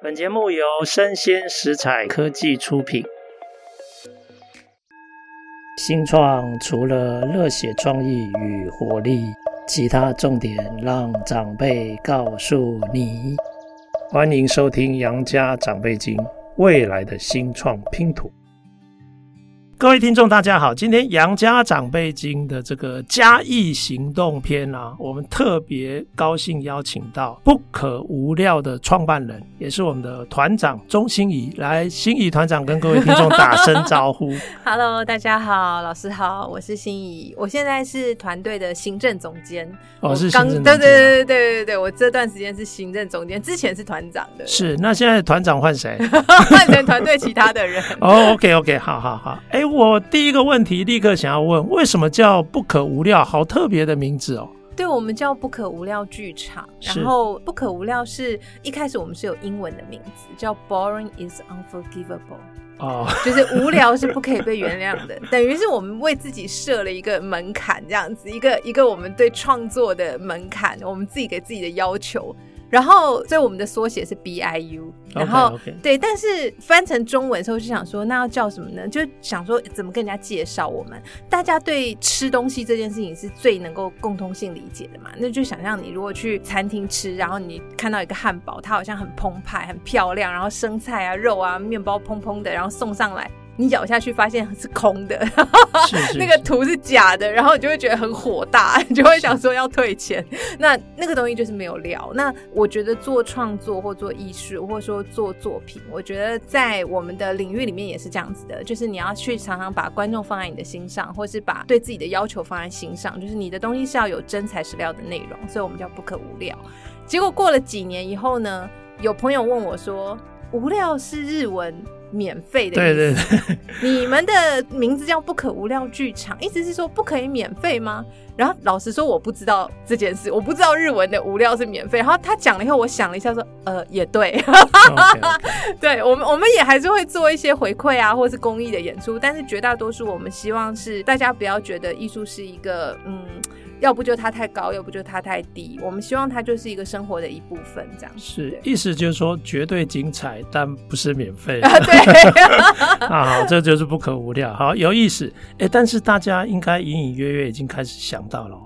本节目由生鲜食材科技出品。新创除了热血创意与活力，其他重点让长辈告诉你。欢迎收听《杨家长辈经》，未来的新创拼图。各位听众，大家好！今天杨家长辈经的这个嘉义行动篇啊，我们特别高兴邀请到不可无料的创办人，也是我们的团长钟欣怡。来，欣怡团长跟各位听众打声招呼。Hello，大家好，老师好，我是欣怡，我现在是团队的行政总监。哦，是行政总监。对对对对对对，我这段时间是行政总监，之前是团长的。是，那现在团长换谁？换成团队其他的人。哦，OK OK，好好好。哎。我第一个问题立刻想要问，为什么叫不可无料？好特别的名字哦。对，我们叫不可无料剧场。然后不可无料是一开始我们是有英文的名字，叫 Boring is unforgivable。哦，就是无聊是不可以被原谅的，等于是我们为自己设了一个门槛，这样子一个一个我们对创作的门槛，我们自己给自己的要求。然后，所以我们的缩写是 BIU。然后，okay, okay. 对，但是翻成中文的时候就想说，那要叫什么呢？就想说怎么跟人家介绍我们？大家对吃东西这件事情是最能够共通性理解的嘛？那就想象你如果去餐厅吃，然后你看到一个汉堡，它好像很澎湃、很漂亮，然后生菜啊、肉啊、面包蓬蓬的，然后送上来。你咬下去发现是空的，是是 是那个图是假的，然后你就会觉得很火大，你就会想说要退钱。那那个东西就是没有料。那我觉得做创作或做艺术，或者说做作品，我觉得在我们的领域里面也是这样子的，就是你要去常常把观众放在你的心上，或是把对自己的要求放在心上，就是你的东西是要有真材实料的内容，所以我们叫不可无料。结果过了几年以后呢，有朋友问我说：“无料是日文？”免费的意思，对对对，你们的名字叫不可无料剧场，意思是说不可以免费吗？然后老实说，我不知道这件事，我不知道日文的无料是免费。然后他讲了以后，我想了一下，说，呃，也对，okay, okay. 对我们我们也还是会做一些回馈啊，或是公益的演出，但是绝大多数我们希望是大家不要觉得艺术是一个嗯。要不就它太高，要不就它太低。我们希望它就是一个生活的一部分，这样是意思就是说绝对精彩，但不是免费。啊，对，啊，好，这就是不可无料，好有意思。哎，但是大家应该隐隐约约已经开始想到了，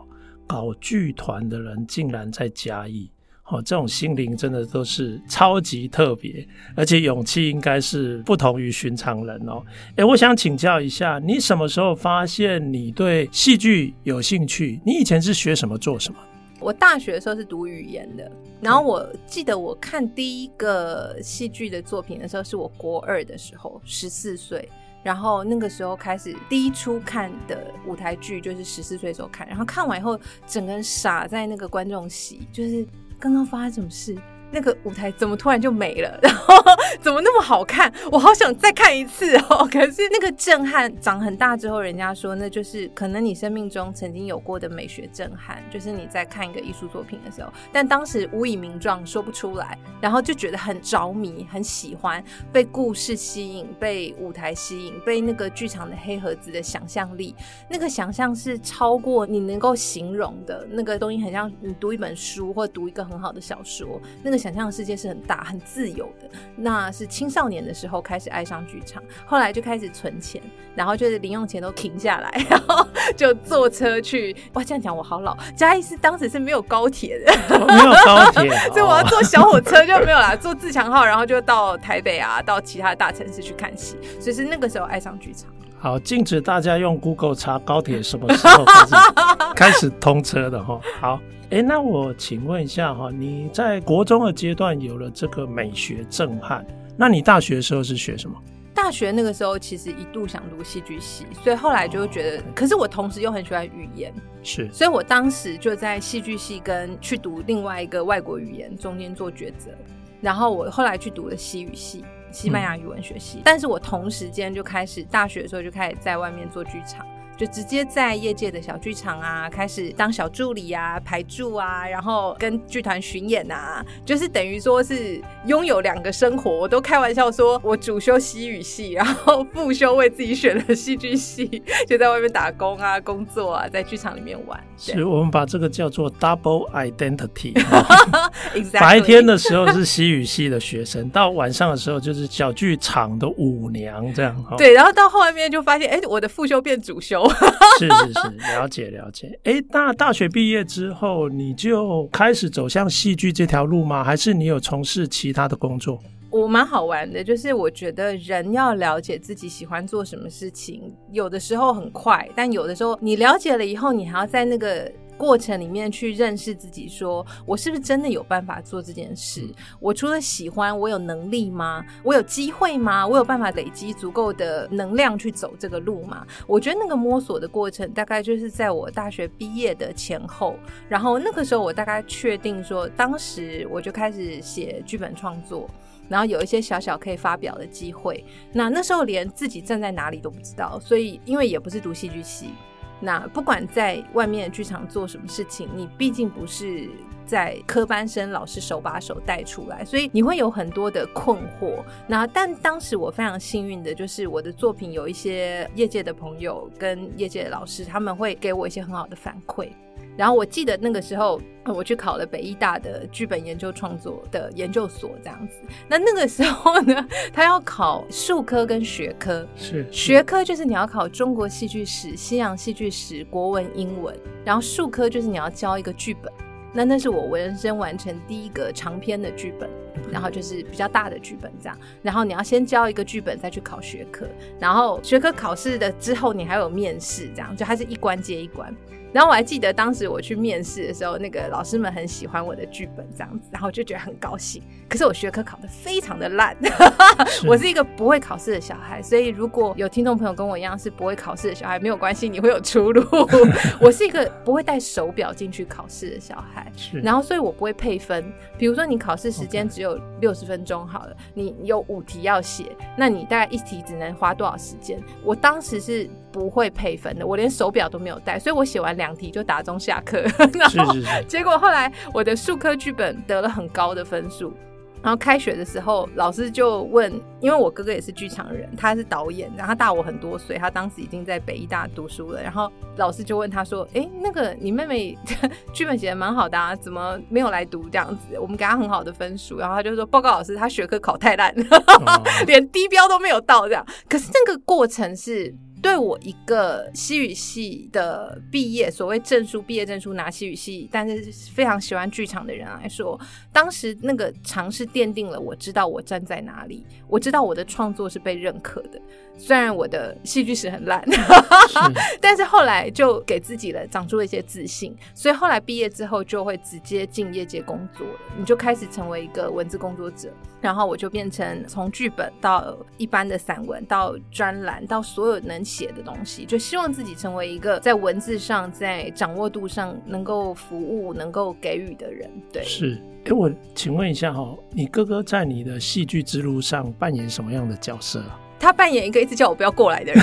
搞剧团的人竟然在嘉义。哦，这种心灵真的都是超级特别，而且勇气应该是不同于寻常人哦。诶，我想请教一下，你什么时候发现你对戏剧有兴趣？你以前是学什么做什么？我大学的时候是读语言的，然后我记得我看第一个戏剧的作品的时候，是我国二的时候，十四岁，然后那个时候开始第一出看的舞台剧就是十四岁的时候看，然后看完以后整个人傻在那个观众席，就是。刚刚发生什么事？那个舞台怎么突然就没了？然后怎么那么好看？我好想再看一次哦！可是那个震撼长很大之后，人家说那就是可能你生命中曾经有过的美学震撼，就是你在看一个艺术作品的时候，但当时无以名状，说不出来，然后就觉得很着迷，很喜欢，被故事吸引，被舞台吸引，被那个剧场的黑盒子的想象力，那个想象是超过你能够形容的那个东西，很像你读一本书或读一个很好的小说，那个。想象的世界是很大、很自由的。那是青少年的时候开始爱上剧场，后来就开始存钱，然后就是零用钱都停下来，然后就坐车去。哇，这样讲我好老。嘉义是当时是没有高铁的，没有高铁，所以我要坐小火车就没有啦。坐自强号，然后就到台北啊，到其他的大城市去看戏。所以是那个时候爱上剧场。好，禁止大家用 Google 查高铁什么时候开始 开始通车的哈。好。哎，那我请问一下哈，你在国中的阶段有了这个美学震撼，那你大学的时候是学什么？大学那个时候其实一度想读戏剧系，所以后来就会觉得，哦，可是我同时又很喜欢语言，是，所以我当时就在戏剧系跟去读另外一个外国语言中间做抉择，然后我后来去读了西语系，西班牙语文学系，嗯，但是我同时间就开始大学的时候就开始在外面做剧场。就直接在业界的小剧场啊，开始当小助理啊、排助啊，然后跟剧团巡演啊，就是等于说是拥有两个生活。我都开玩笑说，我主修西语系，然后副修为自己选了戏剧系，就在外面打工啊、工作啊，在剧场里面玩。是我们把这个叫做 double identity。Exactly. 白天的时候是西语系的学生，到晚上的时候就是小剧场的舞娘，这样。对，然后到后面就发现，哎，我的副修变主修。是是是，了解了解。哎，那大学毕业之后，你就开始走向戏剧这条路吗？还是你有从事其他的工作？我蛮好玩的，就是我觉得人要了解自己喜欢做什么事情，有的时候很快，但有的时候你了解了以后，你还要在那个过程里面去认识自己，说我是不是真的有办法做这件事？我除了喜欢，我有能力吗？我有机会吗？我有办法累积足够的能量去走这个路吗？我觉得那个摸索的过程，大概就是在我大学毕业的前后，然后那个时候我大概确定说，当时我就开始写剧本创作。然后有一些小小可以发表的机会，那那时候连自己站在哪里都不知道，所以因为也不是读戏剧系，那不管在外面剧场做什么事情，你毕竟不是在科班生老师手把手带出来，所以你会有很多的困惑。那但当时我非常幸运的就是我的作品有一些业界的朋友跟业界的老师，他们会给我一些很好的反馈。然后我记得那个时候，我去考了北艺大的剧本研究创作的研究所，这样子。那那个时候呢，他要考术科跟学科，是，学科就是你要考中国戏剧史、西洋戏剧史、国文、英文，然后术科就是你要教一个剧本。那那是我人生完成第一个长篇的剧本，然后就是比较大的剧本这样。然后你要先教一个剧本，再去考学科，然后学科考试的之后，你还有面试，这样就它是一关接一关。然后我还记得当时我去面试的时候，那个老师们很喜欢我的剧本这样子，然后就觉得很高兴。可是我学科考得非常的烂，是 我是一个不会考试的小孩，所以如果有听众朋友跟我一样是不会考试的小孩，没有关系，你会有出路。我是一个不会带手表进去考试的小孩，是然后所以我不会配分。比如说你考试时间只有六十分钟好了，你有五题要写，那你大概一题只能花多少时间？我当时是不会配分的，我连手表都没有带，所以我写完两题就打钟下课。然后结果后来我的数科剧本得了很高的分数，然后开学的时候老师就问，因为我哥哥也是。剧场人，他是。导演，然后他大我很多岁，他当时已经在北艺大读书了。然后老师就问他说：“哎，那个你妹妹剧本写的蛮好的啊，怎么没有来读这样子？我们给他很好的分数。”然后他就说：“报告老师，他学科考太烂，哦、连低标都没有到这样。”可是。那个过程是。对我一个西语系的毕业，所谓证书、毕业证书拿西语系，但是非常喜欢剧场的人来说，当时那个尝试奠定了我知道我站在哪里，我知道我的创作是被认可的。虽然我的戏剧史很烂，是 但是后来就给自己了长出了一些自信，所以后来毕业之后就会直接进业界工作了。你就开始成为一个文字工作者，然后我就变成从剧本到一般的散文到专栏到所有能写的东西，就希望自己成为一个在文字上在掌握度上能够服务、能够给予的人。对，是。哎，我请问一下哈，你哥哥在你的戏剧之路上扮演什么样的角色啊？他扮演一个一直叫我不要过来的人，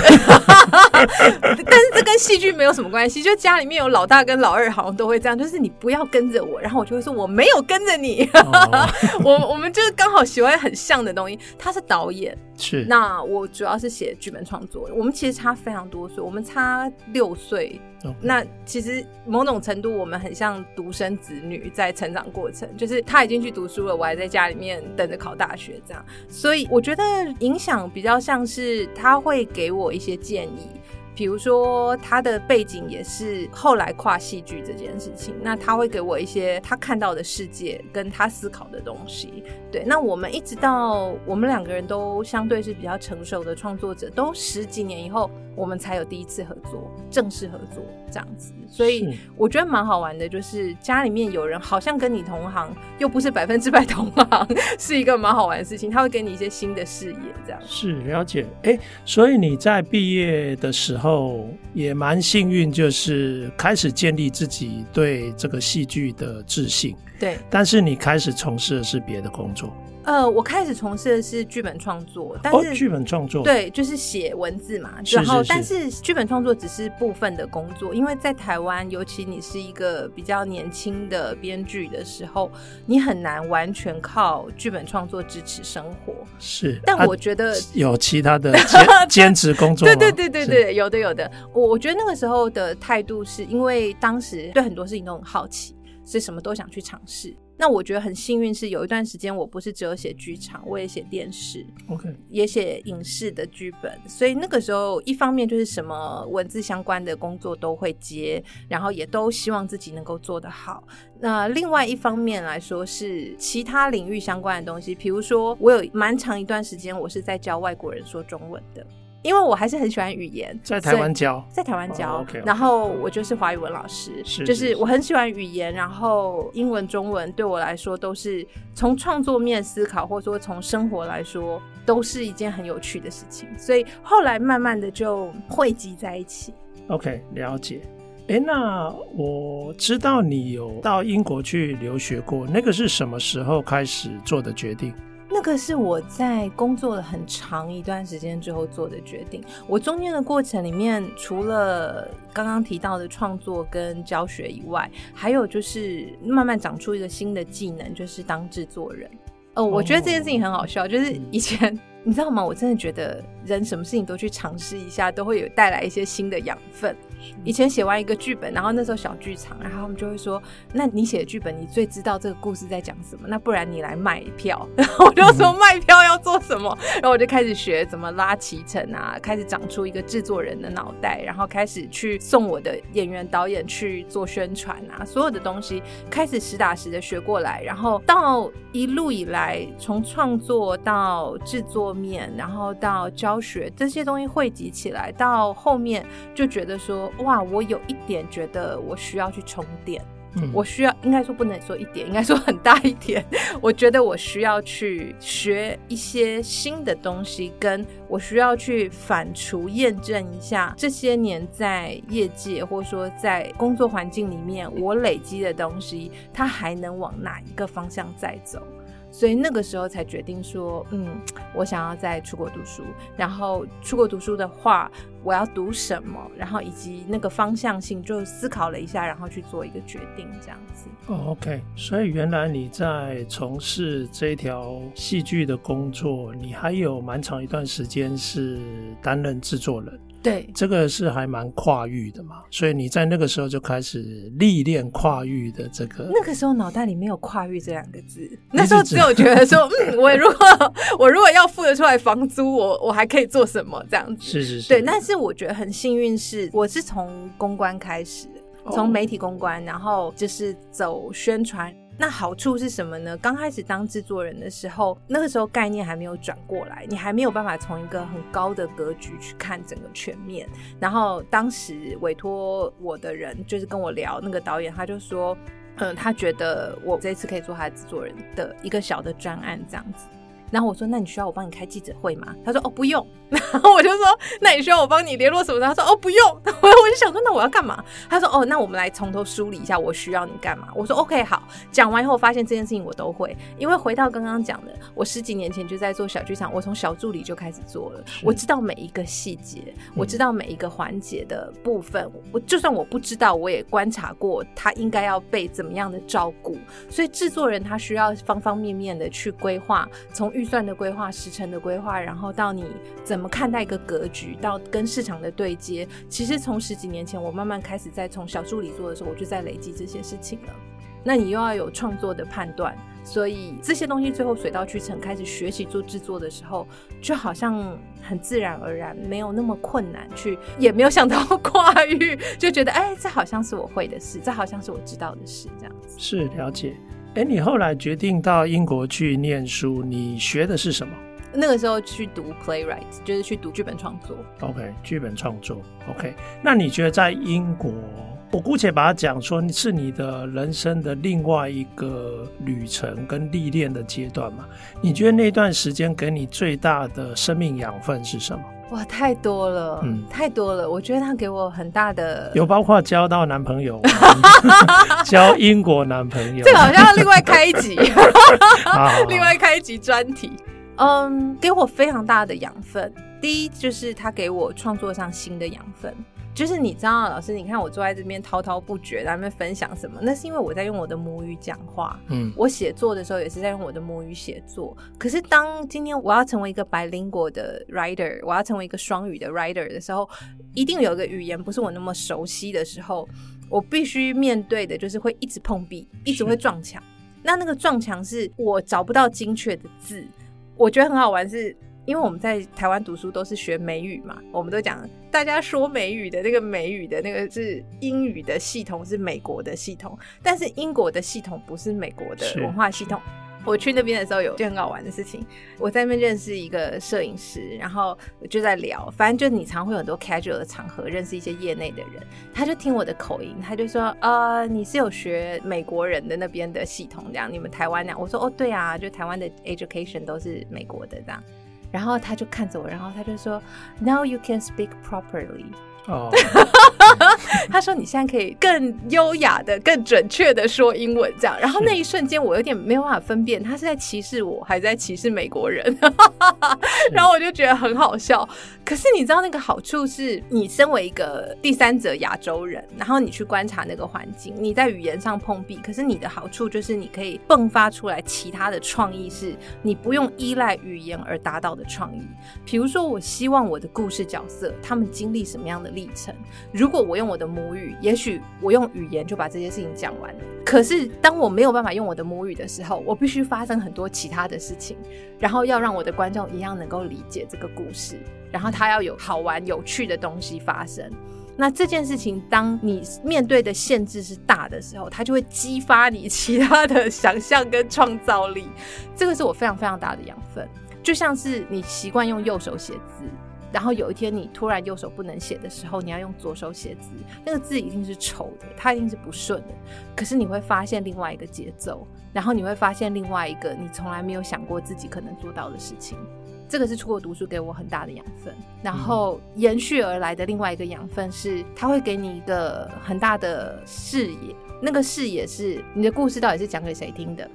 但是这跟戏剧没有什么关系。就家里面有老大跟老二，好像都会这样，就是你不要跟着我，然后我就会说我没有跟着你。哦、我我们就是刚好喜欢很像的东西。他是导演，是那我主要是写剧本创作。我们其实差非常多岁，我们差六岁。那其实某种程度，我们很像独生子女在成长过程，就是他已经去读书了，我还在家里面等着考大学这样。所以我觉得影响比较像是他会给我一些建议。比如说，他的背景也是后来跨戏剧这件事情，那他会给我一些他看到的世界跟他思考的东西。对，那我们一直到我们两个人都相对是比较成熟的创作者，都十几年以后，我们才有第一次合作，正式合作这样子。所以我觉得蛮好玩的，就是家里面有人好像跟你同行，又不是百分之百同行，是一个蛮好玩的事情。他会给你一些新的视野，这样。是了解。哎，所以你在毕业的时候。也蛮幸运，就是开始建立自己对这个戏剧的自信。对，但是你开始从事的是别的工作。呃，我开始从事的是剧本创作，但是剧、哦、本创作对，就是写文字嘛。然后，但是剧本创作只是部分的工作，因为在台湾，尤其你是一个比较年轻的编剧的时候，你很难完全靠剧本创作支持生活。是，但我觉得有其他的 兼兼职工作。对对对对对，有的有的。我我觉得那个时候的态度是因为当时对很多事情都很好奇，所以什么都想去尝试。那我觉得很幸运，是有一段时间我不是只有写剧场，我也写电视，OK，也写影视的剧本。所以那个时候，一方面就是什么文字相关的工作都会接，然后也都希望自己能够做得好。那另外一方面来说，是其他领域相关的东西，比如说我有蛮长一段时间，我是在教外国人说中文的。因为我还是很喜欢语言，在台湾教，在台湾教，oh, okay, okay. 然后我就是华语文老师，是就是我很喜欢语言，然后英文、中文对我来说都是从创作面思考，或者说从生活来说，都是一件很有趣的事情，所以后来慢慢的就汇集在一起。OK，了解。哎，那我知道你有到英国去留学过，那个是什么时候开始做的决定？那个是我在工作了很长一段时间之后做的决定。我中间的过程里面，除了刚刚提到的创作跟教学以外，还有就是慢慢长出一个新的技能，就是当制作人。哦，我觉得这件事情很好笑，就是以前。你知道吗？我真的觉得人什么事情都去尝试一下，都会有带来一些新的养分。以前写完一个剧本，然后那时候小剧场，然后他们就会说：“那你写的剧本，你最知道这个故事在讲什么？那不然你来卖票。”然后我就说：“卖票要做什么？”然后我就开始学怎么拉脐橙啊，开始长出一个制作人的脑袋，然后开始去送我的演员导演去做宣传啊，所有的东西开始实打实的学过来，然后到一路以来，从创作到制作。面，然后到教学这些东西汇集起来，到后面就觉得说，哇，我有一点觉得我需要去充电。嗯，我需要，应该说不能说一点，应该说很大一点。我觉得我需要去学一些新的东西，跟我需要去反刍验证一下这些年在业界或者说在工作环境里面我累积的东西，它还能往哪一个方向再走。所以那个时候才决定说，嗯，我想要再出国读书。然后出国读书的话，我要读什么？然后以及那个方向性，就思考了一下，然后去做一个决定，这样子。哦，OK。所以原来你在从事这条戏剧的工作，你还有蛮长一段时间是担任制作人。对，这个是还蛮跨域的嘛，所以你在那个时候就开始历练跨域的这个。那个时候脑袋里没有跨域这两个字，那时候只有觉得说，嗯，我如果我如果要付得出来房租，我我还可以做什么这样子？是是是。对，但是我觉得很幸运是，我是从公关开始，从媒体公关，然后就是走宣传。那好处是什么呢？刚开始当制作人的时候，那个时候概念还没有转过来，你还没有办法从一个很高的格局去看整个全面。然后当时委托我的人就是跟我聊，那个导演他就说，嗯，他觉得我这次可以做他的制作人的一个小的专案这样子。然后我说：“那你需要我帮你开记者会吗？”他说：“哦，不用。”然后我就说：“那你需要我帮你联络什么？”他说：“哦，不用。”我我就想说：“那我要干嘛？”他说：“哦，那我们来从头梳理一下，我需要你干嘛？”我说：“OK，好。”讲完以后，发现这件事情我都会，因为回到刚刚讲的，我十几年前就在做小剧场，我从小助理就开始做了，我知道每一个细节，我知道每一个环节的部分，嗯、我就算我不知道，我也观察过他应该要被怎么样的照顾，所以制作人他需要方方面面的去规划，从。预算的规划、时程的规划，然后到你怎么看待一个格局，到跟市场的对接。其实从十几年前，我慢慢开始在从小助理做的时候，我就在累积这些事情了。那你又要有创作的判断，所以这些东西最后水到渠成，开始学习做制作的时候，就好像很自然而然，没有那么困难去，也没有想到跨域，就觉得哎，这好像是我会的事，这好像是我知道的事，这样子。是了解。哎，你后来决定到英国去念书，你学的是什么？那个时候去读 playwright，就是去读剧本创作。OK，剧本创作。OK，那你觉得在英国，我姑且把它讲说是你的人生的另外一个旅程跟历练的阶段嘛？你觉得那段时间给你最大的生命养分是什么？哇，太多了，嗯，太多了。我觉得他给我很大的，有包括交到男朋友，交英国男朋友，这个好像要另外开一集，另外开一集专题。嗯，给我非常大的养分。第一就是他给我创作上新的养分。就是你知道，老师，你看我坐在这边滔滔不绝，在那边分享什么？那是因为我在用我的母语讲话。嗯，我写作的时候也是在用我的母语写作。可是当今天我要成为一个 bilingual 的 writer，我要成为一个双语的 writer 的时候，一定有一个语言不是我那么熟悉的时候，我必须面对的就是会一直碰壁，一直会撞墙。那那个撞墙是我找不到精确的字。我觉得很好玩是。因为我们在台湾读书都是学美语嘛，我们都讲大家说美语的那个美语的那个是英语的系统是美国的系统，但是英国的系统不是美国的文化系统。我去那边的时候有件很好玩的事情，我在那边认识一个摄影师，然后就在聊，反正就你常会有很多 casual 的场合认识一些业内的人，他就听我的口音，他就说呃，你是有学美国人的那边的系统这样，你们台湾那样，我说哦对啊，就台湾的 education 都是美国的这样。然后他就看着我，然后他就说：“Now you can speak properly。” 哦，他说：“你现在可以更优雅的、更准确的说英文，这样。”然后那一瞬间，我有点没有办法分辨他是在歧视我，还是在歧视美国人。然后我就觉得很好笑。可是你知道那个好处是，你身为一个第三者亚洲人，然后你去观察那个环境，你在语言上碰壁，可是你的好处就是你可以迸发出来其他的创意，是你不用依赖语言而达到的创意。比如说，我希望我的故事角色他们经历什么样的历程？如果我用我的母语，也许我用语言就把这些事情讲完。可是当我没有办法用我的母语的时候，我必须发生很多其他的事情，然后要让我的观众一样能够理解这个故事，然后他要有好玩有趣的东西发生。那这件事情，当你面对的限制是大的时候，它就会激发你其他的想象跟创造力。这个是我非常非常大的养分，就像是你习惯用右手写字。然后有一天你突然右手不能写的时候，你要用左手写字，那个字一定是丑的，它一定是不顺的。可是你会发现另外一个节奏，然后你会发现另外一个你从来没有想过自己可能做到的事情。这个是出国读书给我很大的养分。然后延续而来的另外一个养分是，它会给你一个很大的视野。那个视野是你的故事到底是讲给谁听的？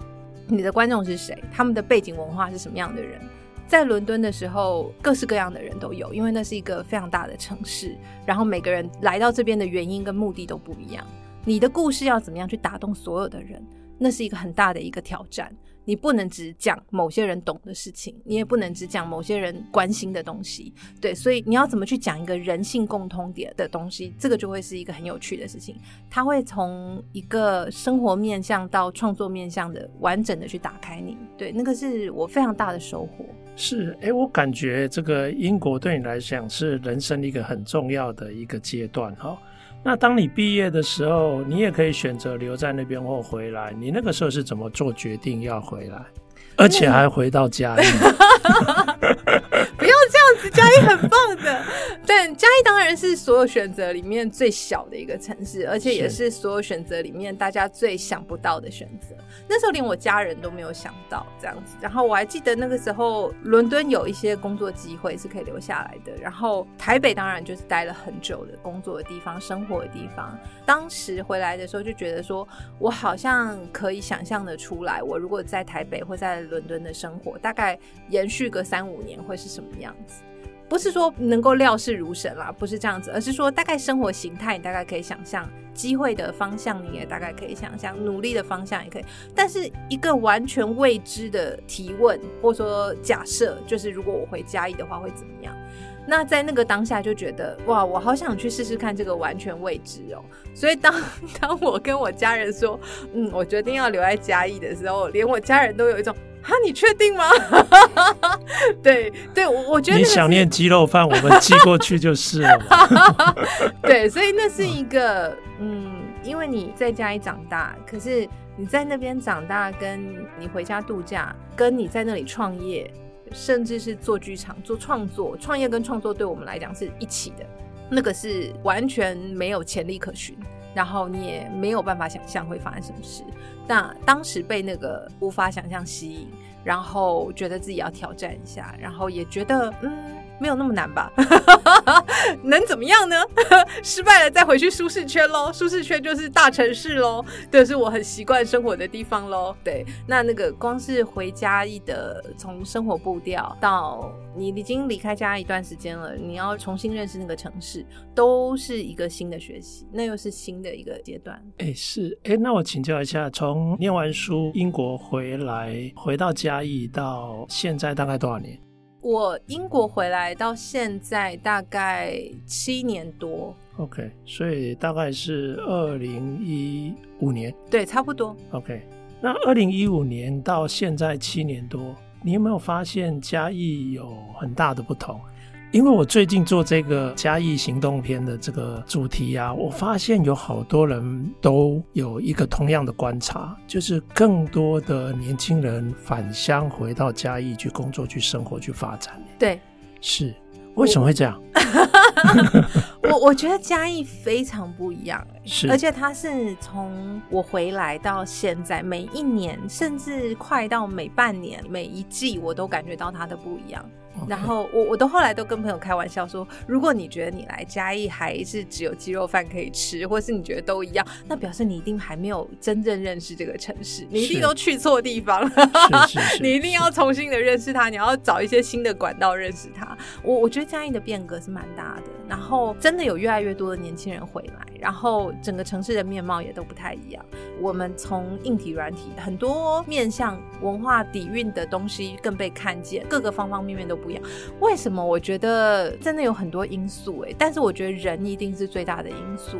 你的观众是谁？他们的背景文化是什么样的人？在伦敦的时候，各式各样的人都有，因为那是一个非常大的城市。然后每个人来到这边的原因跟目的都不一样。你的故事要怎么样去打动所有的人？那是一个很大的一个挑战。你不能只讲某些人懂的事情，你也不能只讲某些人关心的东西。对，所以你要怎么去讲一个人性共通点的东西？这个就会是一个很有趣的事情。它会从一个生活面向到创作面向的完整的去打开你。对，那个是我非常大的收获。是，哎，我感觉这个英国对你来讲是人生一个很重要的一个阶段，哈。那当你毕业的时候，你也可以选择留在那边或回来。你那个时候是怎么做决定要回来，而且还回到嘉义？不要这样子，嘉义很棒的。但嘉义当然是所有选择里面最小的一个城市，而且也是所有选择里面大家最想不到的选择。那时候连我家人都没有想到这样子。然后我还记得那个时候，伦敦有一些工作机会是可以留下来的。然后台北当然就是待了很久的工作的地方、生活的地方。当时回来的时候就觉得说，我好像可以想象的出来，我如果在台北或在伦敦的生活，大概延续个三五年会是什么样子。不是说能够料事如神啦，不是这样子，而是说大概生活形态你大概可以想象，机会的方向你也大概可以想象，努力的方向也可以。但是一个完全未知的提问或者说假设，就是如果我回嘉义的话会怎么样？那在那个当下就觉得哇，我好想去试试看这个完全未知哦。所以当 当我跟我家人说，嗯，我决定要留在嘉义的时候，连我家人都有一种。啊，你确定吗？对对，我我觉得你想念鸡肉饭，我们寄过去就是了。对，所以那是一个嗯，因为你在家里长大，可是你在那边长大，跟你回家度假，跟你在那里创业，甚至是做剧场、做创作，创业跟创作对我们来讲是一起的，那个是完全没有潜力可循。然后你也没有办法想象会发生什么事。那当时被那个无法想象吸引，然后觉得自己要挑战一下，然后也觉得嗯，没有那么难吧？能怎么样呢？失败了再回去舒适圈喽，舒适圈就是大城市喽，这是我很习惯生活的地方喽。对，那那个光是回嘉义的，从生活步调到你已经离开家一段时间了，你要重新认识那个城市，都是一个新的学习，那又是新的一个阶段。哎，是哎，那我请教一下，从念完书英国回来，回到嘉义到现在大概多少年？我英国回来到现在大概七年多，OK，所以大概是二零一五年，对，差不多，OK。那二零一五年到现在七年多，你有没有发现嘉义有很大的不同？因为我最近做这个嘉义行动篇的这个主题啊，我发现有好多人都有一个同样的观察，就是更多的年轻人返乡回到嘉义去工作、去生活、去发展。对，是为什么会这样？我 我，我觉得嘉义非常不一样，是，而且它是从我回来到现在，每一年甚至快到每半年、每一季，我都感觉到它的不一样。然后我我都后来都跟朋友开玩笑说，如果你觉得你来嘉义还是只有鸡肉饭可以吃，或是你觉得都一样，那表示你一定还没有真正认识这个城市，你一定都去错地方了。你一定要重新的认识它，你要找一些新的管道认识它。我我觉得嘉义的变革是蛮大的，然后真的有越来越多的年轻人回来，然后整个城市的面貌也都不太一样。我们从硬体、软体很多面向文化底蕴的东西更被看见，各个方方面面都不一样。为什么？我觉得真的有很多因素哎，但是我觉得人一定是最大的因素，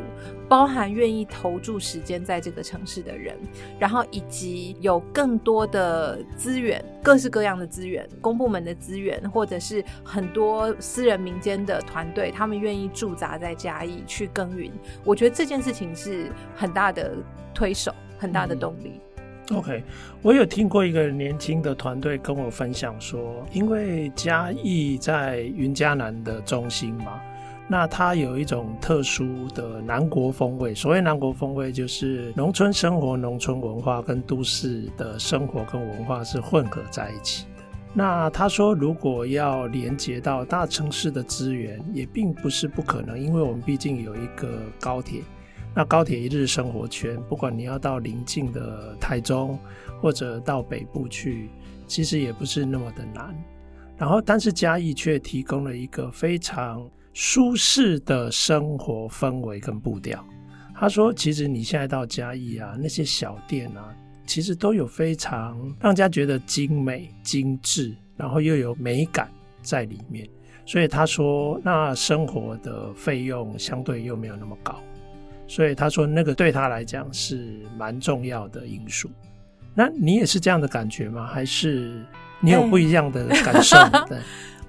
包含愿意投注时间在这个城市的人，然后以及有更多的资源，各式各样的资源，公部门的资源，或者是很多私人民间的团队，他们愿意驻扎在嘉义去耕耘。我觉得这件事情是很大的推手，很大的动力。嗯 OK，我有听过一个年轻的团队跟我分享说，因为嘉义在云嘉南的中心嘛，那它有一种特殊的南国风味。所谓南国风味，就是农村生活、农村文化跟都市的生活跟文化是混合在一起的。那他说，如果要连接到大城市的资源，也并不是不可能，因为我们毕竟有一个高铁。那高铁一日生活圈，不管你要到邻近的台中，或者到北部去，其实也不是那么的难。然后，但是嘉义却提供了一个非常舒适的生活氛围跟步调。他说：“其实你现在到嘉义啊，那些小店啊，其实都有非常让人家觉得精美、精致，然后又有美感在里面。所以他说，那生活的费用相对又没有那么高。”所以他说，那个对他来讲是蛮重要的因素。那你也是这样的感觉吗？还是你有不一样的感受？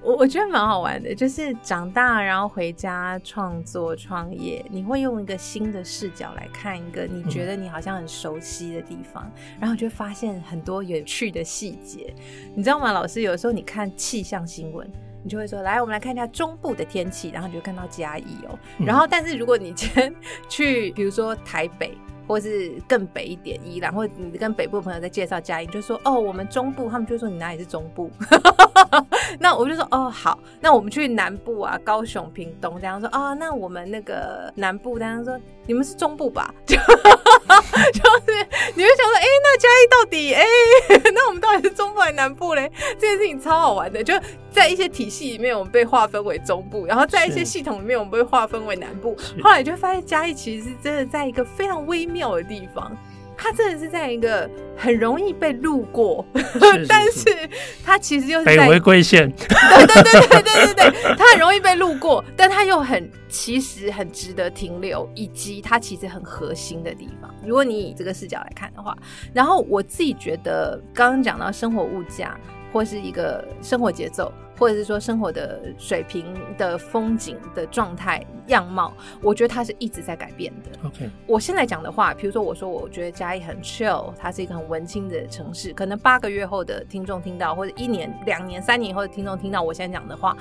我我觉得蛮好玩的，就是长大然后回家创作创业，你会用一个新的视角来看一个你觉得你好像很熟悉的地方，嗯、然后就发现很多有趣的细节。你知道吗，老师？有时候你看气象新闻。你就会说，来，我们来看一下中部的天气，然后你就看到嘉义哦。然后，但是如果你今天去，比如说台北。或是更北一点，伊朗，或你跟北部的朋友在介绍嘉义，就说哦，我们中部，他们就说你哪里是中部？那我就说哦，好，那我们去南部啊，高雄、屏东这样说啊、哦，那我们那个南部，这样说你们是中部吧？就就是你会想说，哎、欸，那嘉义到底，哎、欸，那我们到底是中部还是南部嘞？这件事情超好玩的，就在一些体系里面，我们被划分为中部，然后在一些系统里面，我们被划分为南部。后来就发现嘉义其实是真的在一个非常微妙。妙的地方，它真的是在一个很容易被路过，是是是但是它其实又是在北回归线，对对对对对对对，它很容易被路过，但它又很其实很值得停留，以及它其实很核心的地方。如果你以这个视角来看的话，然后我自己觉得，刚刚讲到生活物价或是一个生活节奏。或者是说生活的水平的风景的状态样貌，我觉得它是一直在改变的。OK，我现在讲的话，比如说我说我觉得嘉义很 chill，它是一个很文青的城市，可能八个月后的听众听到，或者一年、两年、三年以后的听众听到我现在讲的话，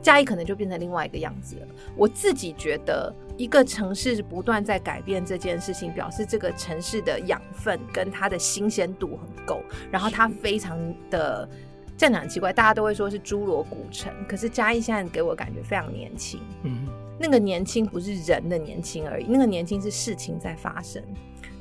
嘉义可能就变成另外一个样子了。我自己觉得，一个城市不断在改变这件事情，表示这个城市的养分跟它的新鲜度很够，然后它非常的。这样讲很奇怪，大家都会说是侏罗古城，可是嘉义现在给我感觉非常年轻。嗯，那个年轻不是人的年轻而已，那个年轻是事情在发生。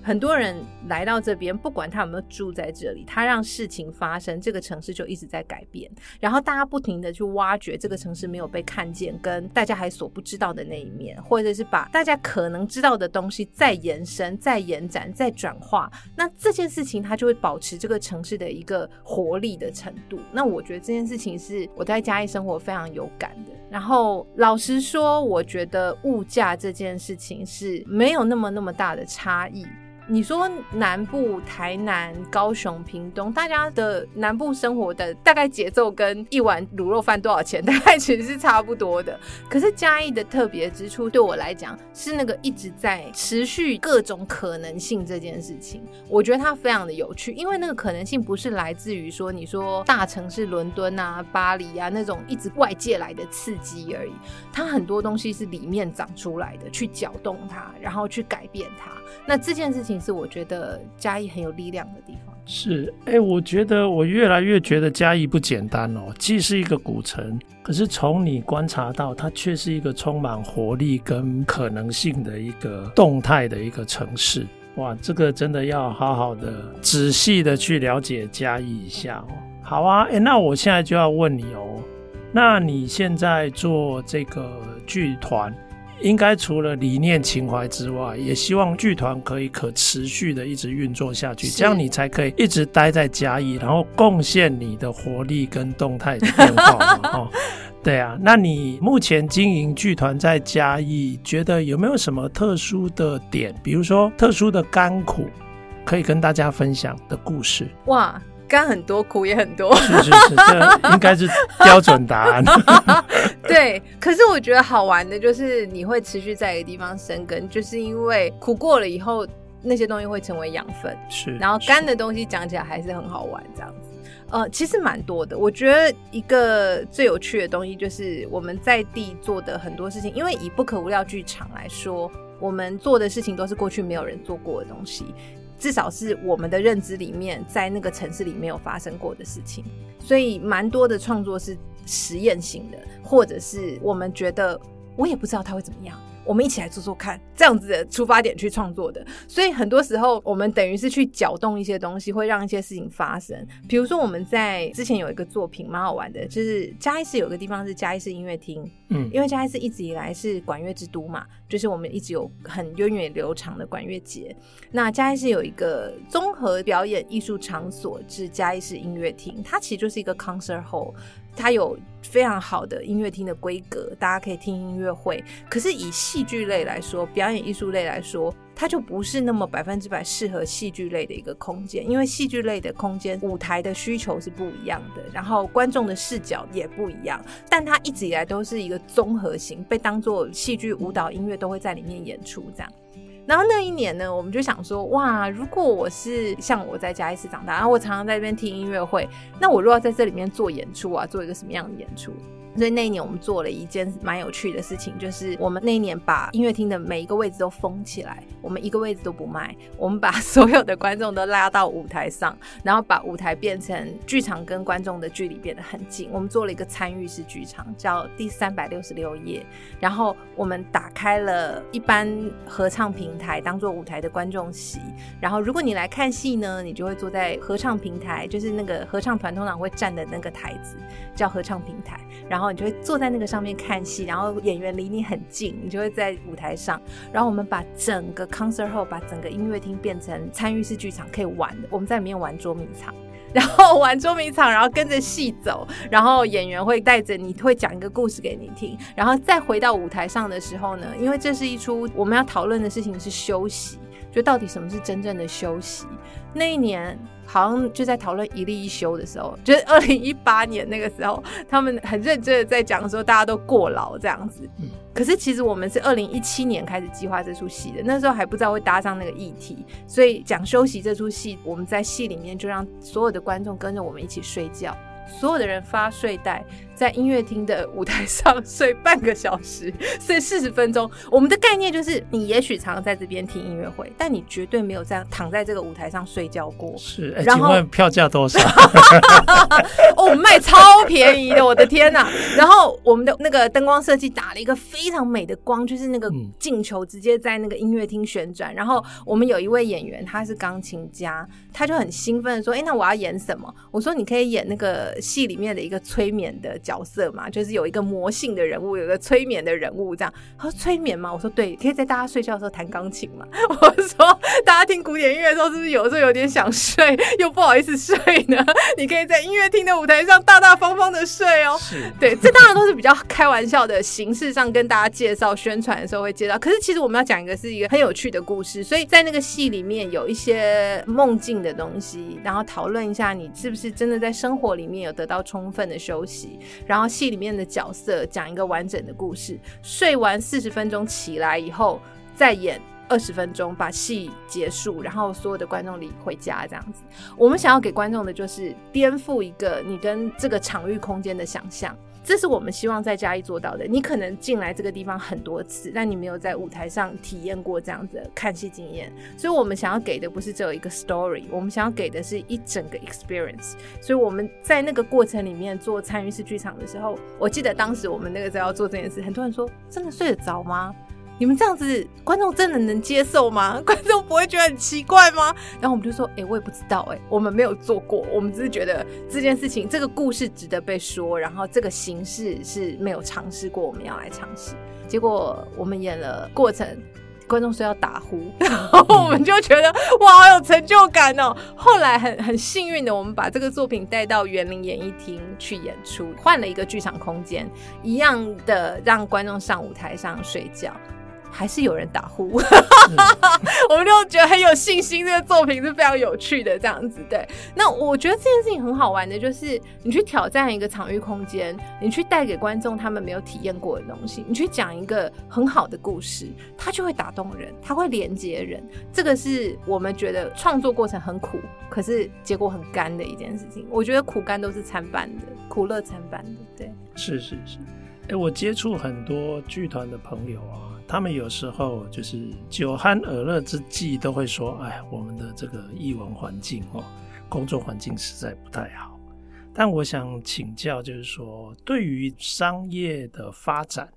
很多人来到这边，不管他有没有住在这里，他让事情发生，这个城市就一直在改变。然后大家不停的去挖掘这个城市没有被看见，跟大家还所不知道的那一面，或者是把大家可能知道的东西再延伸、再延展、再转化。那这件事情它就会保持这个城市的一个活力的程度。那我觉得这件事情是我在嘉义生活非常有感的。然后老实说，我觉得物价这件事情是没有那么那么大的差异。你说南部、台南、高雄、屏东，大家的南部生活的大概节奏跟一碗卤肉饭多少钱，大概其实是差不多的。可是嘉义的特别之处，对我来讲是那个一直在持续各种可能性这件事情，我觉得它非常的有趣，因为那个可能性不是来自于说你说大城市伦敦啊、巴黎啊那种一直外界来的刺激而已，它很多东西是里面长出来的，去搅动它，然后去改变它。那这件事情。是我觉得嘉义很有力量的地方。是，哎、我觉得我越来越觉得嘉义不简单哦。既是一个古城，可是从你观察到，它却是一个充满活力跟可能性的一个动态的一个城市。哇，这个真的要好好的、仔细的去了解嘉义一下哦。好啊，哎、那我现在就要问你哦，那你现在做这个剧团？应该除了理念情怀之外，也希望剧团可以可持续的一直运作下去，这样你才可以一直待在嘉义，然后贡献你的活力跟动态的变化。哦，对啊，那你目前经营剧团在嘉义，觉得有没有什么特殊的点？比如说特殊的甘苦，可以跟大家分享的故事？哇！甘很多，苦也很多，是是是，这应该是标准答案。对，可是我觉得好玩的就是你会持续在一个地方生根，就是因为苦过了以后，那些东西会成为养分。是，然后干的东西讲起来还是很好玩，这样子。呃，其实蛮多的。我觉得一个最有趣的东西就是我们在地做的很多事情，因为以不可无料剧场来说，我们做的事情都是过去没有人做过的东西。至少是我们的认知里面，在那个城市里没有发生过的事情，所以蛮多的创作是实验性的，或者是我们觉得我也不知道它会怎么样。我们一起来做做看，这样子的出发点去创作的，所以很多时候我们等于是去搅动一些东西，会让一些事情发生。比如说我们在之前有一个作品蛮好玩的，就是嘉义市有个地方是嘉义市音乐厅，嗯，因为嘉义市一直以来是管乐之都嘛，就是我们一直有很源远流长的管乐节。那嘉义市有一个综合表演艺术场所，是嘉义市音乐厅，它其实就是一个 concert hall。它有非常好的音乐厅的规格，大家可以听音乐会。可是以戏剧类来说，表演艺术类来说，它就不是那么百分之百适合戏剧类的一个空间，因为戏剧类的空间舞台的需求是不一样的，然后观众的视角也不一样。但它一直以来都是一个综合型，被当做戏剧、舞蹈、音乐都会在里面演出这样。然后那一年呢，我们就想说，哇，如果我是像我在嘉义市长大，然后我常常在这边听音乐会，那我如果要在这里面做演出啊，做一个什么样的演出？所以那一年我们做了一件蛮有趣的事情，就是我们那一年把音乐厅的每一个位置都封起来，我们一个位置都不卖，我们把所有的观众都拉到舞台上，然后把舞台变成剧场跟观众的距离变得很近。我们做了一个参与式剧场，叫第三百六十六页。然后我们打开了一般合唱平台当做舞台的观众席，然后如果你来看戏呢，你就会坐在合唱平台，就是那个合唱团通常会站的那个台子，叫合唱平台，然后。你就会坐在那个上面看戏，然后演员离你很近，你就会在舞台上。然后我们把整个 concert hall，把整个音乐厅变成参与式剧场，可以玩的。我们在里面玩捉迷藏，然后玩捉迷藏，然后跟着戏走，然后演员会带着你，会讲一个故事给你听。然后再回到舞台上的时候呢，因为这是一出我们要讨论的事情是休息，就到底什么是真正的休息？那一年。好像就在讨论一例一休的时候，就是二零一八年那个时候，他们很认真的在讲说大家都过劳这样子。嗯，可是其实我们是二零一七年开始计划这出戏的，那时候还不知道会搭上那个议题，所以讲休息这出戏，我们在戏里面就让所有的观众跟着我们一起睡觉，所有的人发睡袋，在音乐厅的舞台上睡半个小时，睡四十分钟。我们的概念就是，你也许常常在这边听音乐会，但你绝对没有这样躺在这个舞台上睡觉过。是，欸、然后请问票价多少？哦，卖超便宜的，我的天呐！然后我们的那个灯光设计打了一个非常美的光，就是那个镜球直接在那个音乐厅旋转。然后我们有一位演员，他是钢琴家，他就很兴奋的说：“哎、欸，那我要演什么？”我说：“你可以演那个戏里面的一个催眠的角色嘛，就是有一个魔性的人物，有一个催眠的人物这样。”他说：“催眠吗？”我说：“对，可以在大家睡觉的时候弹钢琴嘛。”我说：“大家听古典音乐的时候，是不是有的时候有点想睡，又不好意思睡呢？你可以在音乐厅的舞台上大大方方的睡哦。”是，对，这当然都是比较开玩笑的形式上跟大家介绍宣传的时候会介绍。可是其实我们要讲一个是一个很有趣的故事，所以在那个戏里面有一些梦境的东西，然后讨论一下你是不是真的在生活里面有得到充分的休息，然后戏里面的角色讲一个完整的故事，睡完四十分钟起来以后再演二十分钟，把戏结束，然后所有的观众离回家这样子。我们想要给观众的就是颠覆一个你跟这个场域空间的想象。这是我们希望在嘉义做到的。你可能进来这个地方很多次，但你没有在舞台上体验过这样子的看戏经验。所以我们想要给的不是只有一个 story，我们想要给的是一整个 experience。所以我们在那个过程里面做参与式剧场的时候，我记得当时我们那个时候要做这件事，很多人说：“真的睡得着吗？”你们这样子，观众真的能接受吗？观众不会觉得很奇怪吗？然后我们就说，哎、我也不知道、欸，哎，我们没有做过，我们只是觉得这件事情，这个故事值得被说，然后这个形式是没有尝试过，我们要来尝试。结果我们演了过程，观众说要打呼，然后我们就觉得哇，好有成就感哦。后来很很幸运的，我们把这个作品带到园林演艺厅去演出，换了一个剧场空间，一样的让观众上舞台上睡觉。还是有人打呼，是 我们就觉得很有信心。这个作品是非常有趣的，这样子对。那我觉得这件事情很好玩的，就是你去挑战一个场域空间，你去带给观众他们没有体验过的东西，你去讲一个很好的故事，它就会打动人，它会连接人。这个是我们觉得创作过程很苦，可是结果很甘的一件事情。我觉得苦甘都是参半的，苦乐参半的。对，是是是。哎、欸，我接触很多剧团的朋友啊。他们有时候就是酒酣耳热之际，都会说：“哎，我们的这个译文环境哦，工作环境实在不太好。”但我想请教，就是说，对于商业的发展，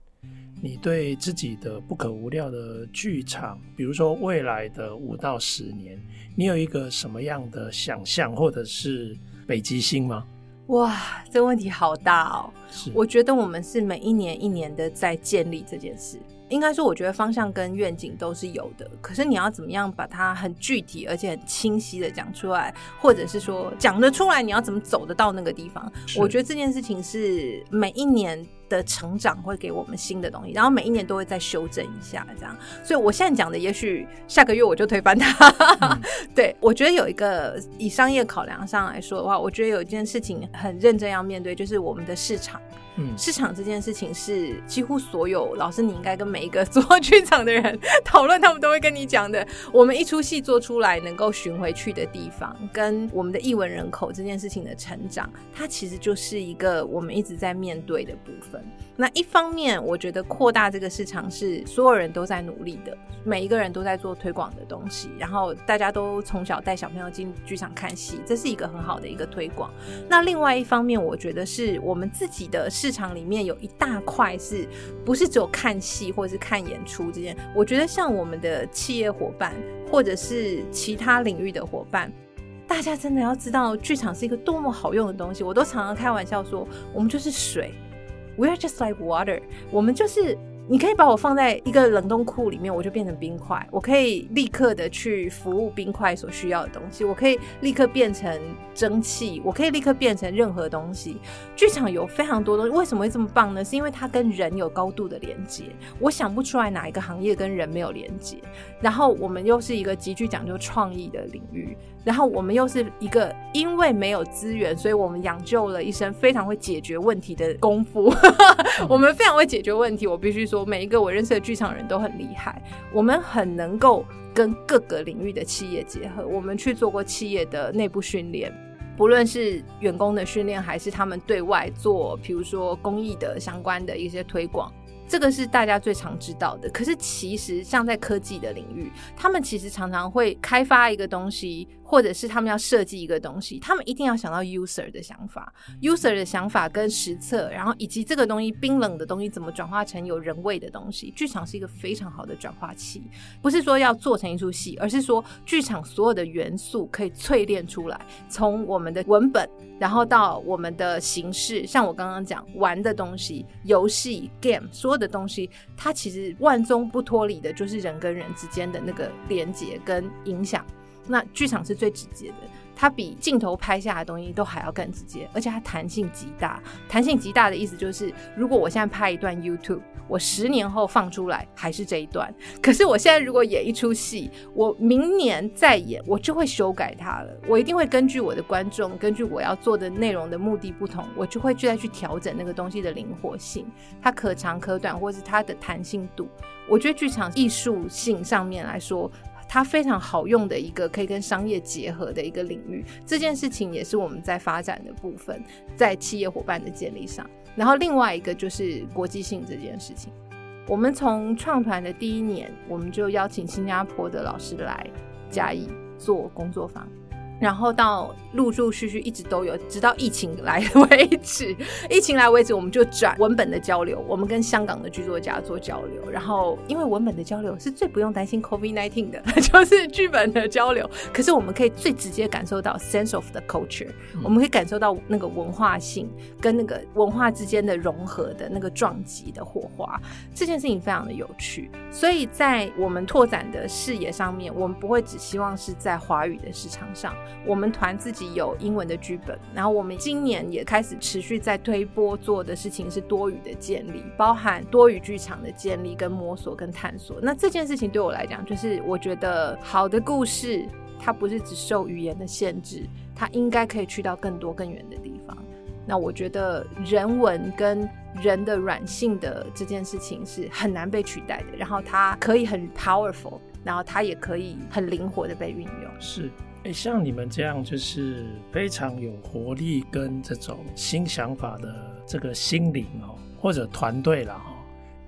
你对自己的不可无料的剧场，比如说未来的五到十年，你有一个什么样的想象，或者是北极星吗？哇，这问题好大哦！是我觉得我们是每一年一年的在建立这件事。应该说，我觉得方向跟愿景都是有的，可是你要怎么样把它很具体而且很清晰的讲出来，或者是说讲得出来，你要怎么走得到那个地方？我觉得这件事情是每一年的成长会给我们新的东西，然后每一年都会再修正一下，这样。所以我现在讲的，也许下个月我就推翻它。嗯、对，我觉得有一个以商业考量上来说的话，我觉得有一件事情很认真要面对，就是我们的市场。嗯市场这件事情是几乎所有老师，你应该跟每一个做剧场的人讨论，他们都会跟你讲的。我们一出戏做出来能够寻回去的地方，跟我们的译文人口这件事情的成长，它其实就是一个我们一直在面对的部分。那一方面，我觉得扩大这个市场是所有人都在努力的，每一个人都在做推广的东西，然后大家都从小带小朋友进剧场看戏，这是一个很好的一个推广。那另外一方面，我觉得是我们自己的市场里面有一大块是不是只有看戏或者是看演出这件？我觉得像我们的企业伙伴或者是其他领域的伙伴，大家真的要知道，剧场是一个多么好用的东西。我都常常开玩笑说，我们就是水。We are just like water，我们就是。你可以把我放在一个冷冻库里面，我就变成冰块。我可以立刻的去服务冰块所需要的东西，我可以立刻变成蒸汽，我可以立刻变成任何东西。剧场有非常多东西，为什么会这么棒呢？是因为它跟人有高度的连接。我想不出来哪一个行业跟人没有连接。然后我们又是一个极具讲究创意的领域，然后我们又是一个因为没有资源，所以我们养就了一身非常会解决问题的功夫。我们非常会解决问题，我必须说。每一个我认识的剧场人都很厉害，我们很能够跟各个领域的企业结合。我们去做过企业的内部训练，不论是员工的训练，还是他们对外做，比如说公益的相关的一些推广。这个是大家最常知道的，可是其实像在科技的领域，他们其实常常会开发一个东西。或者是他们要设计一个东西，他们一定要想到 user 的想法，user 的想法跟实测，然后以及这个东西冰冷的东西怎么转化成有人味的东西。剧场是一个非常好的转化器，不是说要做成一出戏，而是说剧场所有的元素可以淬炼出来，从我们的文本，然后到我们的形式，像我刚刚讲玩的东西，游戏 game 所有的东西，它其实万中不脱离的就是人跟人之间的那个连接跟影响。那剧场是最直接的，它比镜头拍下的东西都还要更直接，而且它弹性极大。弹性极大的意思就是，如果我现在拍一段 YouTube，我十年后放出来还是这一段。可是我现在如果演一出戏，我明年再演，我就会修改它了。我一定会根据我的观众，根据我要做的内容的目的不同，我就会再去调整那个东西的灵活性，它可长可短，或是它的弹性度。我觉得剧场艺术性上面来说。它非常好用的一个可以跟商业结合的一个领域，这件事情也是我们在发展的部分，在企业伙伴的建立上。然后另外一个就是国际性这件事情，我们从创团的第一年，我们就邀请新加坡的老师来嘉义做工作坊。然后到陆陆续续一直都有，直到疫情来 为止。疫情来为止，我们就转文本的交流，我们跟香港的剧作家做交流。然后，因为文本的交流是最不用担心 COVID-19 的，就是剧本的交流。可是我们可以最直接感受到 sense of the culture，我们可以感受到那个文化性跟那个文化之间的融合的那个撞击的火花。这件事情非常的有趣。所以在我们拓展的视野上面，我们不会只希望是在华语的市场上。我们团自己有英文的剧本，然后我们今年也开始持续在推播做的事情是多语的建立，包含多语剧场的建立跟摸索跟探索。那这件事情对我来讲，就是我觉得好的故事，它不是只受语言的限制，它应该可以去到更多更远的地方。那我觉得人文跟人的软性的这件事情是很难被取代的，然后它可以很 powerful，然后它也可以很灵活的被运用。是。欸，像你们这样就是非常有活力跟这种新想法的这个心灵哦，或者团队了哈。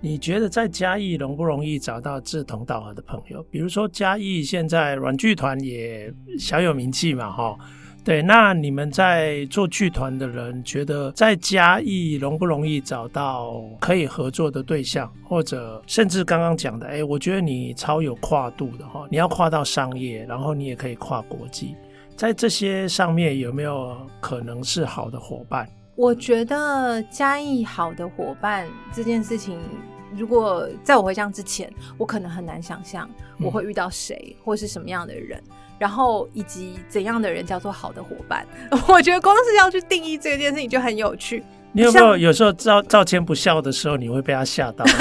你觉得在嘉义容不容易找到志同道合的朋友？比如说嘉义现在软剧团也小有名气嘛哈。对，那你们在做剧团的人，觉得在嘉义容不容易找到可以合作的对象，或者甚至刚刚讲的，哎，我觉得你超有跨度的哈，你要跨到商业，然后你也可以跨国际，在这些上面有没有可能是好的伙伴？我觉得嘉义好的伙伴这件事情，如果在我回乡之前，我可能很难想象我会遇到谁，嗯、或是什么样的人。然后以及怎样的人叫做好的伙伴？我觉得光是要去定义这件事情就很有趣。你有没有有时候赵赵谦不笑的时候，你会被他吓到？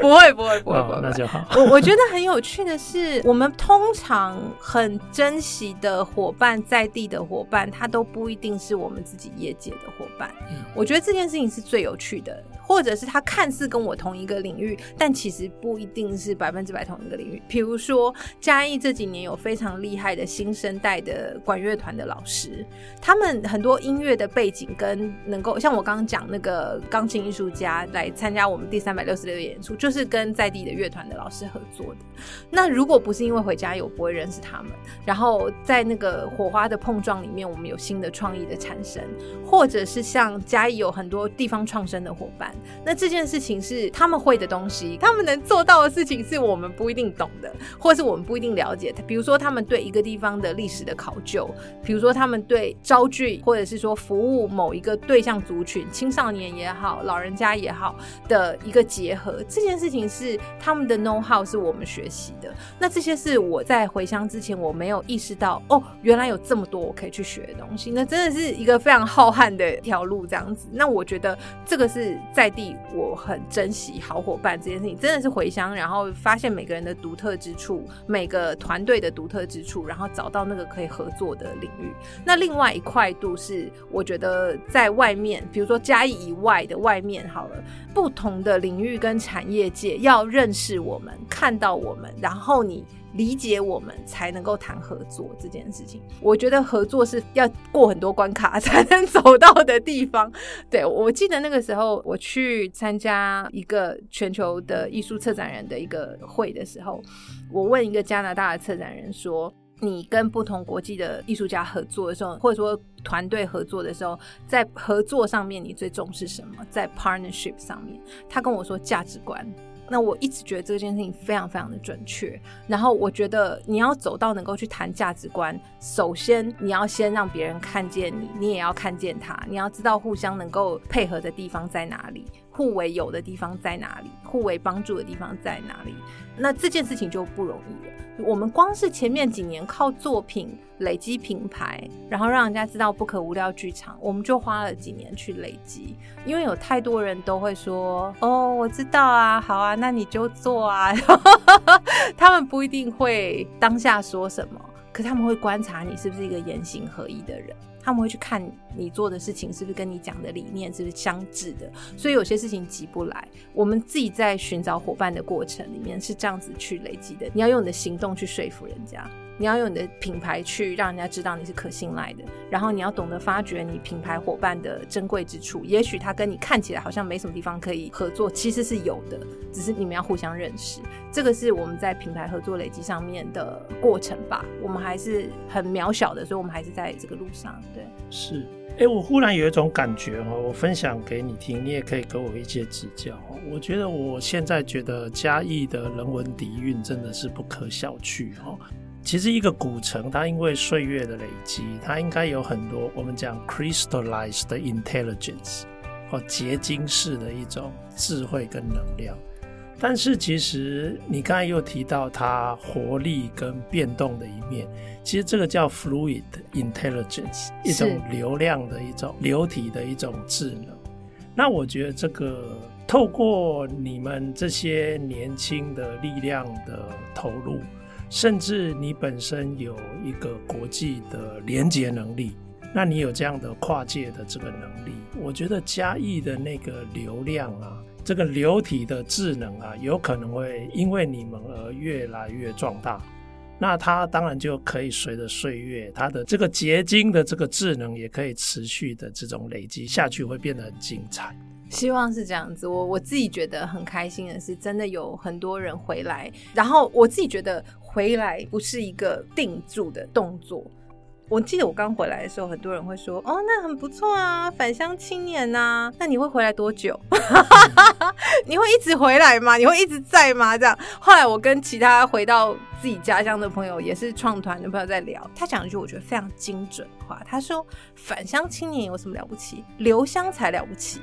不会不会不会，哦，那就好。我我觉得很有趣的是，我们通常很珍惜的伙伴，在地的伙伴，他都不一定是我们自己业界的伙伴。嗯，我觉得这件事情是最有趣的，或者是他看似跟我同一个领域，但其实不一定是百分之百同一个领域。比如说嘉义这几年有非常厉害的新生代的管乐团的老师，他们很多音乐的背景跟能够像我刚刚讲那个钢琴艺术家来参加我们第三百六十六个演出，就是跟在地的乐团的老师合作的。那如果不是因为回家有，不会认识他们。然后在那个火花的碰撞里面，我们有新的创意的产生，或者是像嘉义有很多地方创生的伙伴。那这件事情是他们会的东西，他们能做到的事情是我们不一定懂的，或是我们不一定了解的。比如说，他们对一个地方的历史的考究，比如说他们对招聚，或者是说服务。某一个对象族群，青少年也好，老人家也好的一个结合，这件事情是他们的 know how，是我们学习的。那这些是我在回乡之前我没有意识到，哦，原来有这么多我可以去学的东西。那真的是一个非常浩瀚的一条路，这样子。那我觉得这个是在地我很珍惜好伙伴这件事情，真的是回乡，然后发现每个人的独特之处，每个团队的独特之处，然后找到那个可以合作的领域。那另外一块度是我觉得。呃，在外面，比如说嘉义以外的外面，好了，不同的领域跟产业界要认识我们，看到我们，然后你理解我们，才能够谈合作这件事情。我觉得合作是要过很多关卡才能走到的地方。对，我记得那个时候我去参加一个全球的艺术策展人的一个会的时候，我问一个加拿大的策展人说：“你跟不同国际的艺术家合作的时候，或者说团队合作的时候，在合作上面你最重视什么？在 partnership 上面？”他跟我说价值观。那我一直觉得这件事情非常非常的准确。然后我觉得你要走到能够去谈价值观，首先你要先让别人看见你，你也要看见他。你要知道互相能够配合的地方在哪里，互为有的地方在哪里，互为帮助的地方在哪里。那这件事情就不容易了。我们光是前面几年靠作品累积品牌，然后让人家知道不可无聊剧场，我们就花了几年去累积。因为有太多人都会说：“哦，我知道啊，好啊，那你就做啊。”他们不一定会当下说什么，可他们会观察你是不是一个言行合一的人。他们会去看你做的事情是不是跟你讲的理念是不是相致的，所以有些事情急不来。我们自己在寻找伙伴的过程里面是这样子去累积的。你要用你的行动去说服人家。你要用你的品牌去让人家知道你是可信赖的，然后你要懂得发掘你品牌伙伴的珍贵之处。也许他跟你看起来好像没什么地方可以合作，其实是有的，只是你们要互相认识。这个是我们在品牌合作累积上面的过程吧。我们还是很渺小的，所以我们还是在这个路上。对，是。哎，我忽然有一种感觉哦，我分享给你听，你也可以给我一些指教。我觉得我现在觉得嘉义的人文底蕴真的是不可小觑哦。其实一个古城，它因为岁月的累积，它应该有很多我们讲 crystallized intelligence 或结晶式的一种智慧跟能量。但是其实你刚才又提到它活力跟变动的一面，其实这个叫 fluid intelligence，一种流量的一种流体的一种智能。那我觉得这个透过你们这些年轻的力量的投入。甚至你本身有一个国际的连接能力，那你有这样的跨界的这个能力，我觉得嘉义的那个流量啊，这个流体的智能啊，有可能会因为你们而越来越壮大。那它当然就可以随着岁月，它的这个结晶的这个智能也可以持续的这种累积下去，会变得很精彩。希望是这样子，我我自己觉得很开心的是，真的有很多人回来，然后我自己觉得。回来不是一个定住的动作。我记得我刚回来的时候，很多人会说：“哦，那很不错啊，返乡青年呐、啊。”那你会回来多久？你会一直回来吗？你会一直在吗？这样。后来我跟其他回到自己家乡的朋友，也是创团的朋友在聊，他讲一句我觉得非常精准的话，他说：“返乡青年有什么了不起？留乡才了不起。”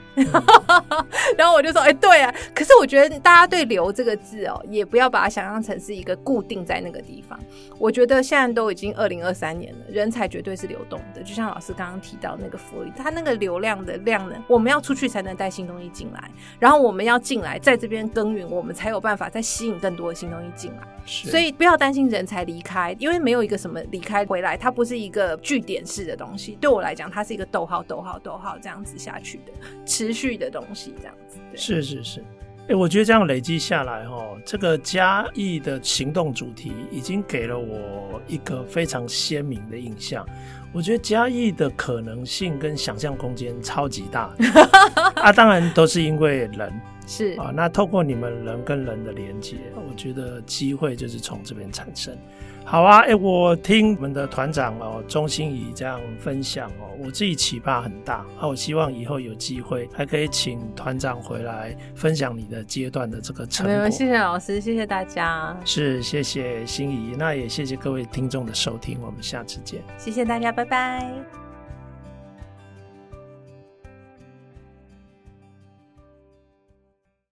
然后我就说：“哎、欸，对啊。”可是我觉得大家对“留”这个字哦，也不要把它想象成是一个固定在那个地方。我觉得现在都已经二零二三年了，人才绝对是流动的。就像老师刚刚提到那个福利，他那个流量的量呢，我们要出去才能带新东西进来，然后我们要进来，在这边耕耘，我们才有办法再吸引更多的新东西进来。所以不要。不要担心人才离开，因为没有一个什么离开回来，它不是一个据点式的东西。对我来讲，它是一个逗号、逗号、逗号这样子下去的持续的东西，这样子。是是是，哎、欸，我觉得这样累积下来，哦，这个嘉义的行动主题已经给了我一个非常鲜明的印象。我觉得嘉义的可能性跟想象空间超级大 啊，当然都是因为人。是啊，那透过你们人跟人的连接，我觉得机会就是从这边产生。好啊，哎、欸，我听我们的团长哦，钟欣怡这样分享哦，我自己启发很大。啊，我希望以后有机会还可以请团长回来分享你的阶段的这个成果。没有，谢谢老师，谢谢大家。是，谢谢欣怡，那也谢谢各位听众的收听，我们下次见。谢谢大家，拜拜。